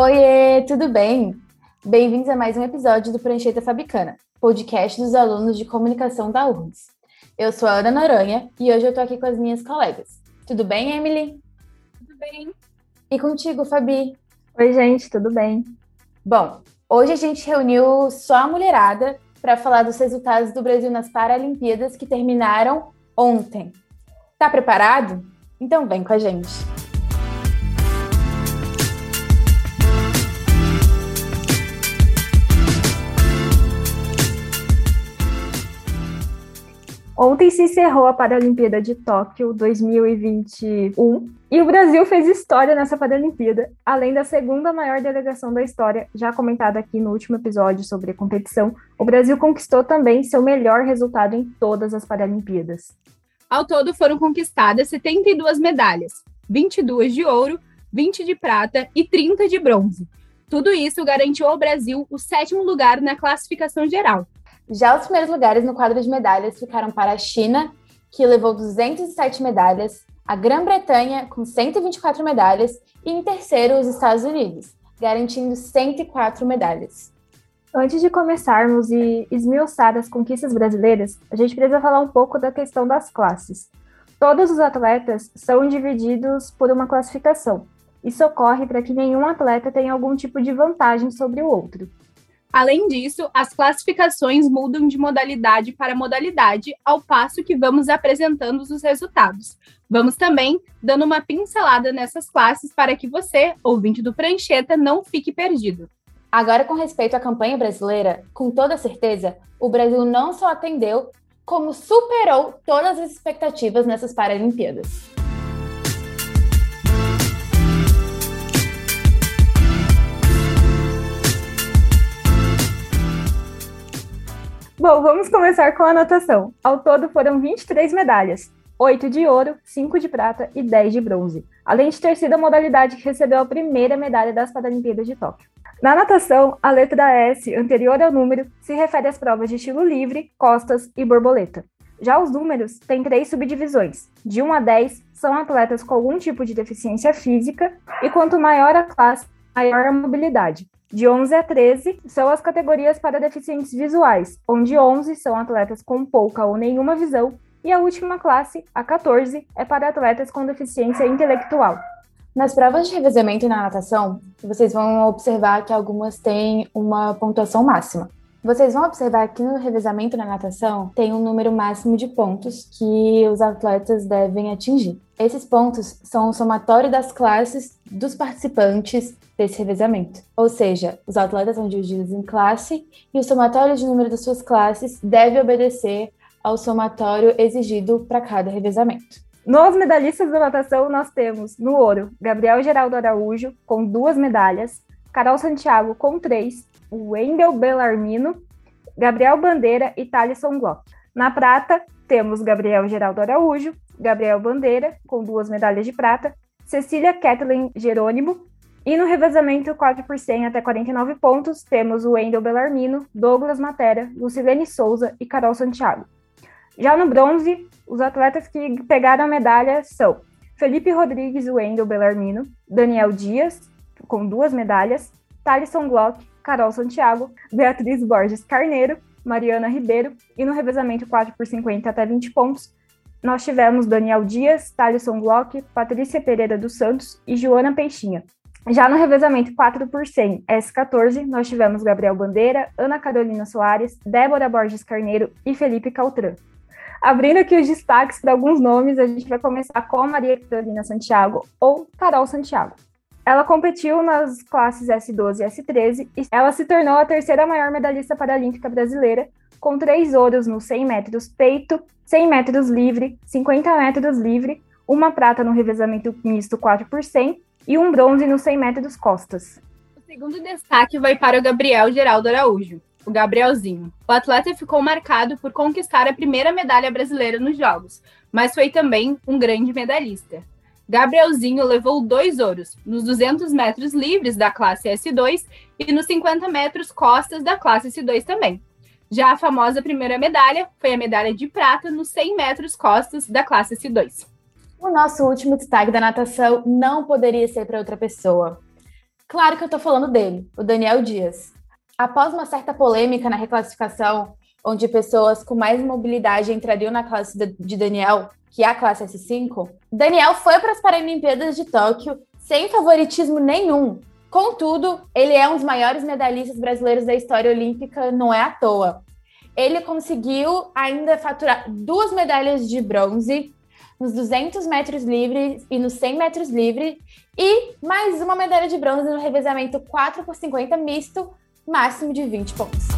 Oiê, tudo bem? Bem-vindos a mais um episódio do Prancheta Fabicana, podcast dos alunos de comunicação da URGS. Eu sou a Ana Noronha e hoje eu tô aqui com as minhas colegas. Tudo bem, Emily? Tudo bem. E contigo, Fabi? Oi, gente, tudo bem? Bom, hoje a gente reuniu só a mulherada para falar dos resultados do Brasil nas Paralimpíadas que terminaram ontem. Tá preparado? Então vem com a gente. Ontem se encerrou a Paralimpíada de Tóquio 2021 e o Brasil fez história nessa Paralimpíada, além da segunda maior delegação da história, já comentada aqui no último episódio sobre a competição. O Brasil conquistou também seu melhor resultado em todas as Paralimpíadas. Ao todo foram conquistadas 72 medalhas, 22 de ouro, 20 de prata e 30 de bronze. Tudo isso garantiu ao Brasil o sétimo lugar na classificação geral, já os primeiros lugares no quadro de medalhas ficaram para a China, que levou 207 medalhas, a Grã-Bretanha, com 124 medalhas, e em terceiro, os Estados Unidos, garantindo 104 medalhas. Antes de começarmos e esmiuçar as conquistas brasileiras, a gente precisa falar um pouco da questão das classes. Todos os atletas são divididos por uma classificação. Isso ocorre para que nenhum atleta tenha algum tipo de vantagem sobre o outro. Além disso, as classificações mudam de modalidade para modalidade, ao passo que vamos apresentando os resultados. Vamos também dando uma pincelada nessas classes para que você, ouvinte do Prancheta, não fique perdido. Agora, com respeito à campanha brasileira, com toda certeza, o Brasil não só atendeu, como superou todas as expectativas nessas Paralimpíadas. Bom, vamos começar com a anotação. Ao todo foram 23 medalhas, 8 de ouro, 5 de prata e 10 de bronze, além de ter sido a modalidade que recebeu a primeira medalha das Paralimpíadas de Tóquio. Na natação, a letra S, anterior ao número, se refere às provas de estilo livre, costas e borboleta. Já os números têm três subdivisões. De 1 a 10 são atletas com algum tipo de deficiência física, e quanto maior a classe, maior a mobilidade. De 11 a 13 são as categorias para deficientes visuais, onde 11 são atletas com pouca ou nenhuma visão, e a última classe, a 14, é para atletas com deficiência intelectual. Nas provas de revezamento na natação, vocês vão observar que algumas têm uma pontuação máxima. Vocês vão observar que no revezamento na natação tem um número máximo de pontos que os atletas devem atingir. Esses pontos são o somatório das classes dos participantes desse revezamento. Ou seja, os atletas são divididos em classe e o somatório de número das suas classes deve obedecer ao somatório exigido para cada revezamento. Nos medalhistas da natação, nós temos no ouro Gabriel Geraldo Araújo, com duas medalhas, Carol Santiago, com três, Wendel Bellarmino, Gabriel Bandeira e Thalisson Glock. Na prata, temos Gabriel Geraldo Araújo, Gabriel Bandeira, com duas medalhas de prata, Cecília Kathleen Jerônimo, e no revezamento 4 por 100 até 49 pontos, temos o Wendel Bellarmino, Douglas Matera, Lucilene Souza e Carol Santiago. Já no bronze, os atletas que pegaram a medalha são Felipe Rodrigues Wendel Bellarmino, Daniel Dias, com duas medalhas, Thalisson Glock, Carol Santiago, Beatriz Borges Carneiro, Mariana Ribeiro, e no revezamento 4 por 50 até 20 pontos, nós tivemos Daniel Dias, Thalisson Glock, Patrícia Pereira dos Santos e Joana Peixinha. Já no revezamento 4 por 100 S14, nós tivemos Gabriel Bandeira, Ana Carolina Soares, Débora Borges Carneiro e Felipe Caltran. Abrindo aqui os destaques para alguns nomes, a gente vai começar com Maria Carolina Santiago ou Carol Santiago. Ela competiu nas classes S12 e S13 e ela se tornou a terceira maior medalhista paralímpica brasileira, com três ouros no 100 metros peito, 100 metros livre, 50 metros livre, uma prata no revezamento misto 4 por 100 e um bronze no 100 metros costas. O segundo destaque vai para o Gabriel Geraldo Araújo, o Gabrielzinho. O atleta ficou marcado por conquistar a primeira medalha brasileira nos Jogos, mas foi também um grande medalhista. Gabrielzinho levou dois ouros, nos 200 metros livres da classe S2 e nos 50 metros costas da classe S2 também. Já a famosa primeira medalha foi a medalha de prata nos 100 metros costas da classe S2. O nosso último destaque da natação não poderia ser para outra pessoa. Claro que eu tô falando dele, o Daniel Dias. Após uma certa polêmica na reclassificação, onde pessoas com mais mobilidade entrariam na classe de Daniel, que é a classe S5, Daniel foi para as Paralimpíadas de Tóquio sem favoritismo nenhum. Contudo, ele é um dos maiores medalhistas brasileiros da história olímpica, não é à toa. Ele conseguiu ainda faturar duas medalhas de bronze nos 200 metros livres e nos 100 metros livres e mais uma medalha de bronze no revezamento 4 por 50 misto, máximo de 20 pontos.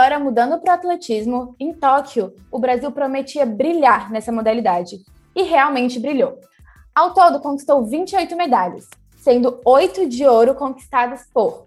Agora, mudando para o atletismo, em Tóquio, o Brasil prometia brilhar nessa modalidade. E realmente brilhou. Ao todo, conquistou 28 medalhas, sendo oito de ouro conquistadas por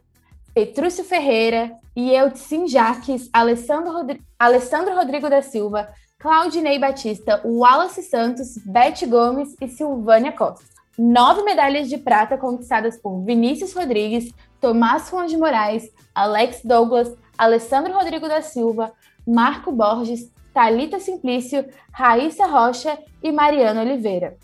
Petrúcio Ferreira, Yeutsin Jaques, Alessandro, Rodri Alessandro Rodrigo da Silva, Claudinei Batista, Wallace Santos, Beth Gomes e Silvânia Costa. Nove medalhas de prata conquistadas por Vinícius Rodrigues, Tomás Juan de Moraes, Alex Douglas, Alessandro Rodrigo da Silva, Marco Borges, Talita Simplício, Raíssa Rocha e Mariana Oliveira.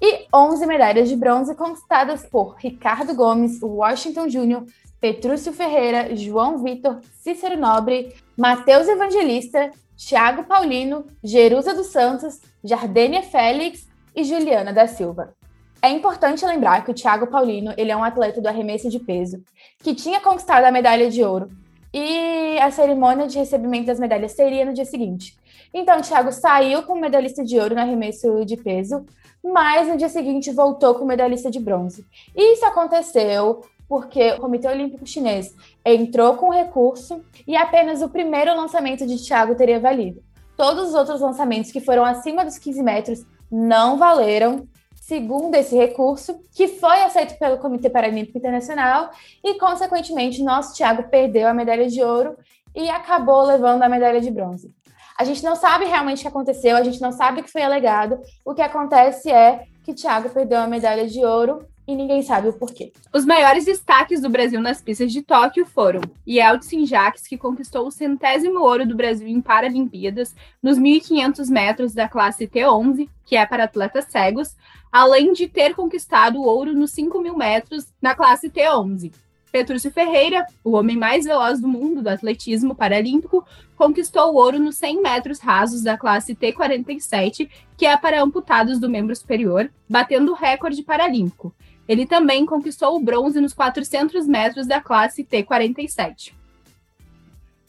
E 11 medalhas de bronze conquistadas por Ricardo Gomes, Washington Júnior, Petrúcio Ferreira, João Vitor, Cícero Nobre, Matheus Evangelista, Thiago Paulino, Jerusa dos Santos, Jardênia Félix e Juliana da Silva. É importante lembrar que o Thiago Paulino ele é um atleta do arremesso de peso, que tinha conquistado a medalha de ouro e a cerimônia de recebimento das medalhas seria no dia seguinte. Então, o Thiago saiu com medalhista de ouro no arremesso de peso, mas no dia seguinte voltou com medalhista de bronze. Isso aconteceu porque o Comitê Olímpico Chinês entrou com recurso e apenas o primeiro lançamento de Thiago teria valido. Todos os outros lançamentos que foram acima dos 15 metros não valeram segundo esse recurso, que foi aceito pelo Comitê Paralímpico Internacional, e, consequentemente, nosso Thiago perdeu a medalha de ouro e acabou levando a medalha de bronze. A gente não sabe realmente o que aconteceu, a gente não sabe o que foi alegado. O que acontece é que Thiago perdeu a medalha de ouro e ninguém sabe o porquê. Os maiores destaques do Brasil nas pistas de Tóquio foram Yeltsin Jacques, que conquistou o centésimo ouro do Brasil em Paralimpíadas nos 1.500 metros da classe T11, que é para atletas cegos, além de ter conquistado o ouro nos 5 mil metros na classe T11. Petrúcio Ferreira, o homem mais veloz do mundo do atletismo paralímpico, conquistou o ouro nos 100 metros rasos da classe T47, que é para amputados do membro superior, batendo o recorde paralímpico. Ele também conquistou o bronze nos 400 metros da classe T47.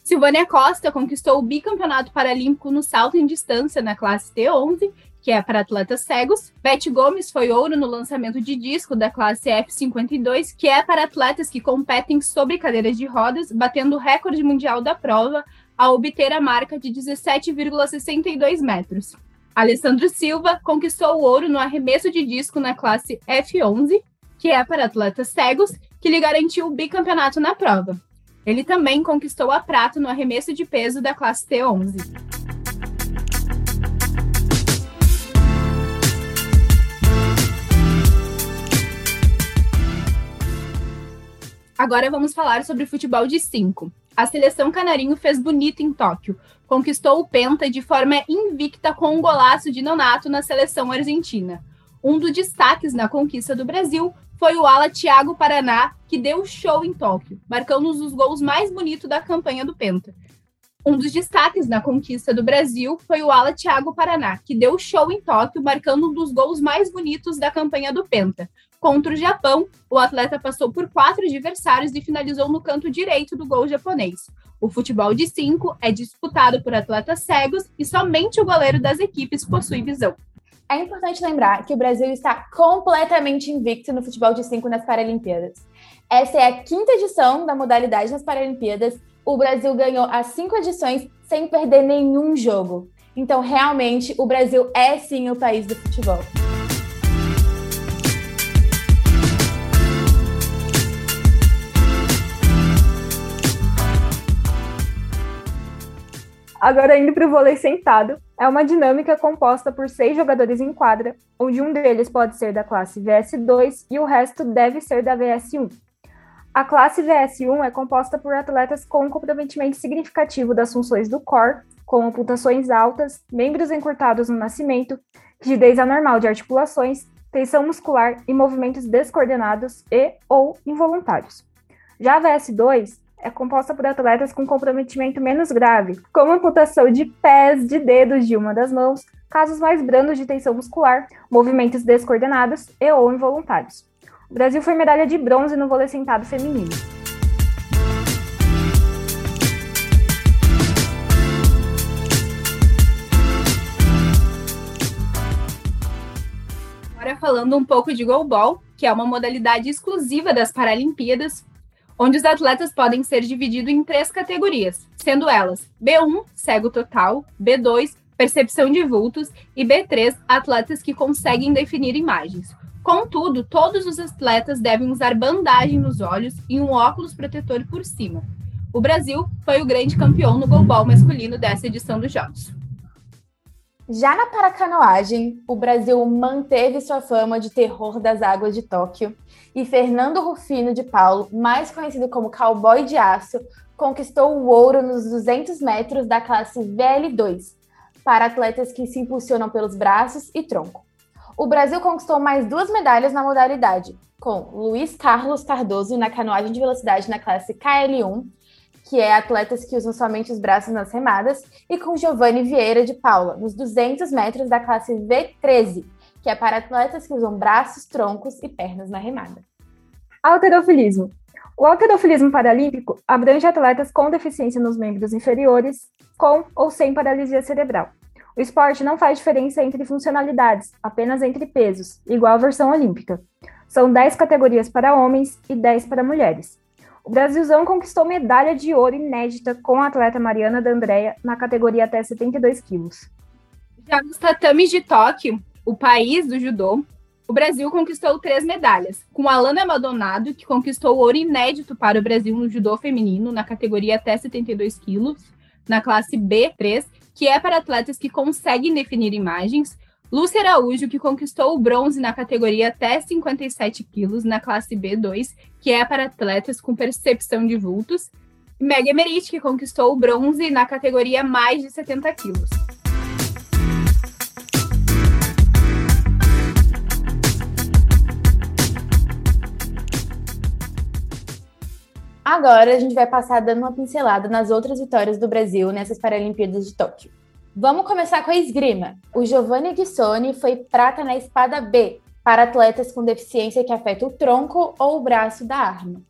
Silvânia Costa conquistou o bicampeonato paralímpico no salto em distância na classe T11, que é para atletas cegos. Beth Gomes foi ouro no lançamento de disco da classe F52, que é para atletas que competem sobre cadeiras de rodas, batendo o recorde mundial da prova ao obter a marca de 17,62 metros. Alessandro Silva conquistou o ouro no arremesso de disco na classe F11, que é para atletas cegos, que lhe garantiu o bicampeonato na prova. Ele também conquistou a prata no arremesso de peso da classe T11. Agora vamos falar sobre futebol de 5. A seleção canarinho fez bonito em Tóquio. Conquistou o Penta de forma invicta com um golaço de Nonato na seleção argentina. Um dos destaques na conquista do Brasil foi o ala Thiago Paraná, que deu show em Tóquio, marcando um dos gols mais bonitos da campanha do Penta. Um dos destaques na conquista do Brasil foi o ala Thiago Paraná, que deu show em Tóquio, marcando um dos gols mais bonitos da campanha do Penta. Contra o Japão, o atleta passou por quatro adversários e finalizou no canto direito do gol japonês. O futebol de cinco é disputado por atletas cegos e somente o goleiro das equipes possui visão. É importante lembrar que o Brasil está completamente invicto no futebol de 5 nas Paralimpíadas. Essa é a quinta edição da modalidade nas Paralimpíadas. O Brasil ganhou as cinco edições sem perder nenhum jogo. Então, realmente, o Brasil é sim o país do futebol. Agora, indo para o vôlei sentado, é uma dinâmica composta por seis jogadores em quadra, onde um deles pode ser da classe VS2 e o resto deve ser da VS1. A classe VS1 é composta por atletas com comprometimento significativo das funções do core, como amputações altas, membros encurtados no nascimento, rigidez anormal de articulações, tensão muscular e movimentos descoordenados e ou involuntários. Já a VS2 é composta por atletas com comprometimento menos grave, como amputação de pés, de dedos de uma das mãos, casos mais brandos de tensão muscular, movimentos descoordenados e ou involuntários. O Brasil foi medalha de bronze no vôlei sentado feminino. Agora falando um pouco de goalball, que é uma modalidade exclusiva das Paralimpíadas, onde os atletas podem ser divididos em três categorias, sendo elas B1, cego total, B2, percepção de vultos e B3, atletas que conseguem definir imagens. Contudo, todos os atletas devem usar bandagem nos olhos e um óculos protetor por cima. O Brasil foi o grande campeão no goalball masculino dessa edição dos Jogos. Já na paracanoagem, o Brasil manteve sua fama de terror das águas de Tóquio e Fernando Rufino de Paulo, mais conhecido como cowboy de aço, conquistou o ouro nos 200 metros da classe VL2, para atletas que se impulsionam pelos braços e tronco. O Brasil conquistou mais duas medalhas na modalidade, com Luiz Carlos Cardoso na canoagem de velocidade na classe KL1 que é atletas que usam somente os braços nas remadas, e com Giovanni Vieira de Paula, nos 200 metros da classe V13, que é para atletas que usam braços, troncos e pernas na remada. Alterofilismo. O alterofilismo paralímpico abrange atletas com deficiência nos membros inferiores, com ou sem paralisia cerebral. O esporte não faz diferença entre funcionalidades, apenas entre pesos, igual à versão olímpica. São 10 categorias para homens e 10 para mulheres. O Brasilzão conquistou medalha de ouro inédita com a atleta Mariana D'Andrea na categoria até 72 quilos. Já nos tatames de Tóquio, o país do judô, o Brasil conquistou três medalhas, com Alana Maldonado, que conquistou ouro inédito para o Brasil no judô feminino na categoria até 72 quilos, na classe B3, que é para atletas que conseguem definir imagens, Lúcia Araújo, que conquistou o bronze na categoria até 57 quilos, na classe B2, que é para atletas com percepção de vultos. E Meg Emerich, que conquistou o bronze na categoria mais de 70 quilos. Agora a gente vai passar dando uma pincelada nas outras vitórias do Brasil nessas Paralimpíadas de Tóquio. Vamos começar com a esgrima. O Giovanni Guissoni foi prata na espada B, para atletas com deficiência que afeta o tronco ou o braço da arma.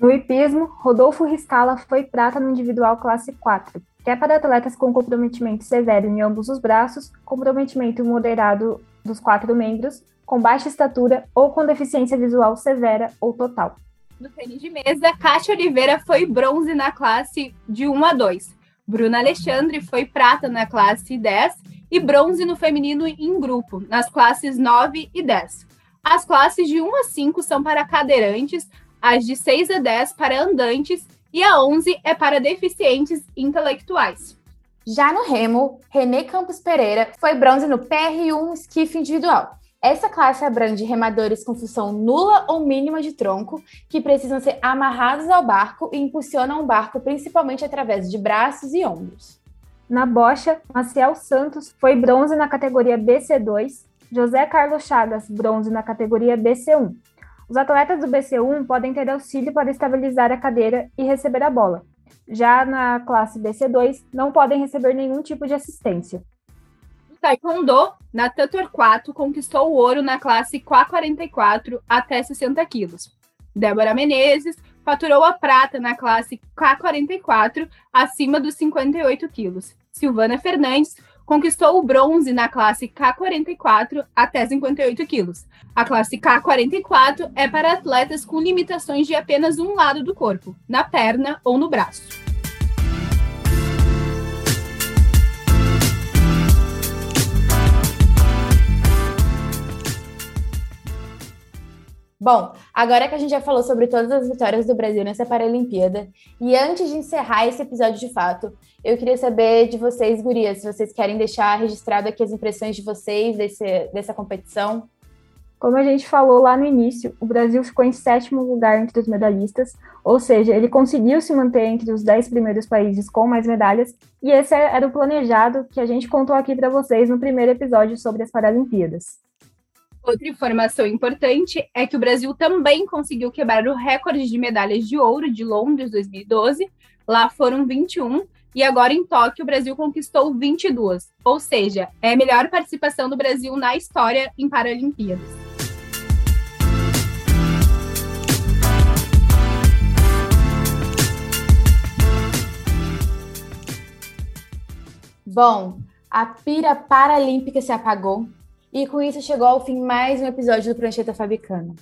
No hipismo, Rodolfo Riscala foi prata no individual classe 4, que é para atletas com comprometimento severo em ambos os braços, comprometimento moderado dos quatro membros, com baixa estatura ou com deficiência visual severa ou total. No tênis de mesa, Kátia Oliveira foi bronze na classe de 1 a 2. Bruna Alexandre foi prata na classe 10 e bronze no feminino em grupo, nas classes 9 e 10. As classes de 1 a 5 são para cadeirantes, as de 6 a 10 para andantes e a 11 é para deficientes intelectuais. Já no remo, Renê Campos Pereira foi bronze no PR1 esquife individual. Essa classe abrange remadores com função nula ou mínima de tronco, que precisam ser amarrados ao barco e impulsionam o barco principalmente através de braços e ombros. Na bocha, Maciel Santos foi bronze na categoria BC2, José Carlos Chagas, bronze na categoria BC1. Os atletas do BC1 podem ter auxílio para estabilizar a cadeira e receber a bola. Já na classe BC2, não podem receber nenhum tipo de assistência. Taekwondo, Natan Torquato conquistou o ouro na classe K44 até 60 quilos. Débora Menezes faturou a prata na classe K44 acima dos 58 quilos. Silvana Fernandes conquistou o bronze na classe K44 até 58 quilos. A classe K44 é para atletas com limitações de apenas um lado do corpo, na perna ou no braço. Bom, agora que a gente já falou sobre todas as vitórias do Brasil nessa Paralimpíada, e antes de encerrar esse episódio de fato, eu queria saber de vocês, gurias, se vocês querem deixar registrado aqui as impressões de vocês desse, dessa competição. Como a gente falou lá no início, o Brasil ficou em sétimo lugar entre os medalhistas, ou seja, ele conseguiu se manter entre os dez primeiros países com mais medalhas, e esse era o planejado que a gente contou aqui para vocês no primeiro episódio sobre as Paralimpíadas. Outra informação importante é que o Brasil também conseguiu quebrar o recorde de medalhas de ouro de Londres 2012. Lá foram 21 e agora em Tóquio o Brasil conquistou 22, ou seja, é a melhor participação do Brasil na história em Paralimpíadas. Bom, a pira paralímpica se apagou e com isso chegou ao fim mais um episódio do Prancheta Fabicana.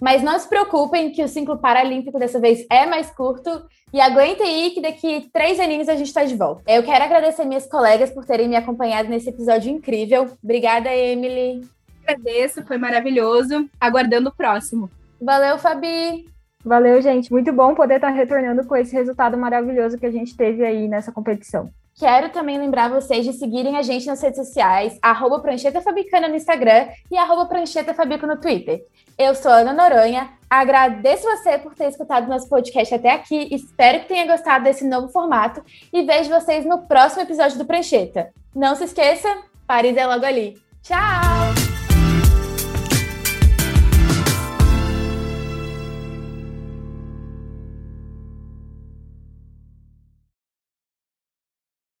Mas não se preocupem que o ciclo paralímpico dessa vez é mais curto e aguentem aí que daqui três aninhos a gente está de volta. Eu quero agradecer minhas colegas por terem me acompanhado nesse episódio incrível. Obrigada, Emily. Agradeço, foi maravilhoso. Aguardando o próximo. Valeu, Fabi. Valeu, gente. Muito bom poder estar retornando com esse resultado maravilhoso que a gente teve aí nessa competição. Quero também lembrar vocês de seguirem a gente nas redes sociais, arroba Prancheta Fabicana no Instagram e arroba Prancheta Fabico no Twitter. Eu sou Ana Noronha, agradeço você por ter escutado nosso podcast até aqui, espero que tenha gostado desse novo formato e vejo vocês no próximo episódio do Prancheta. Não se esqueça, Paris é logo ali. Tchau!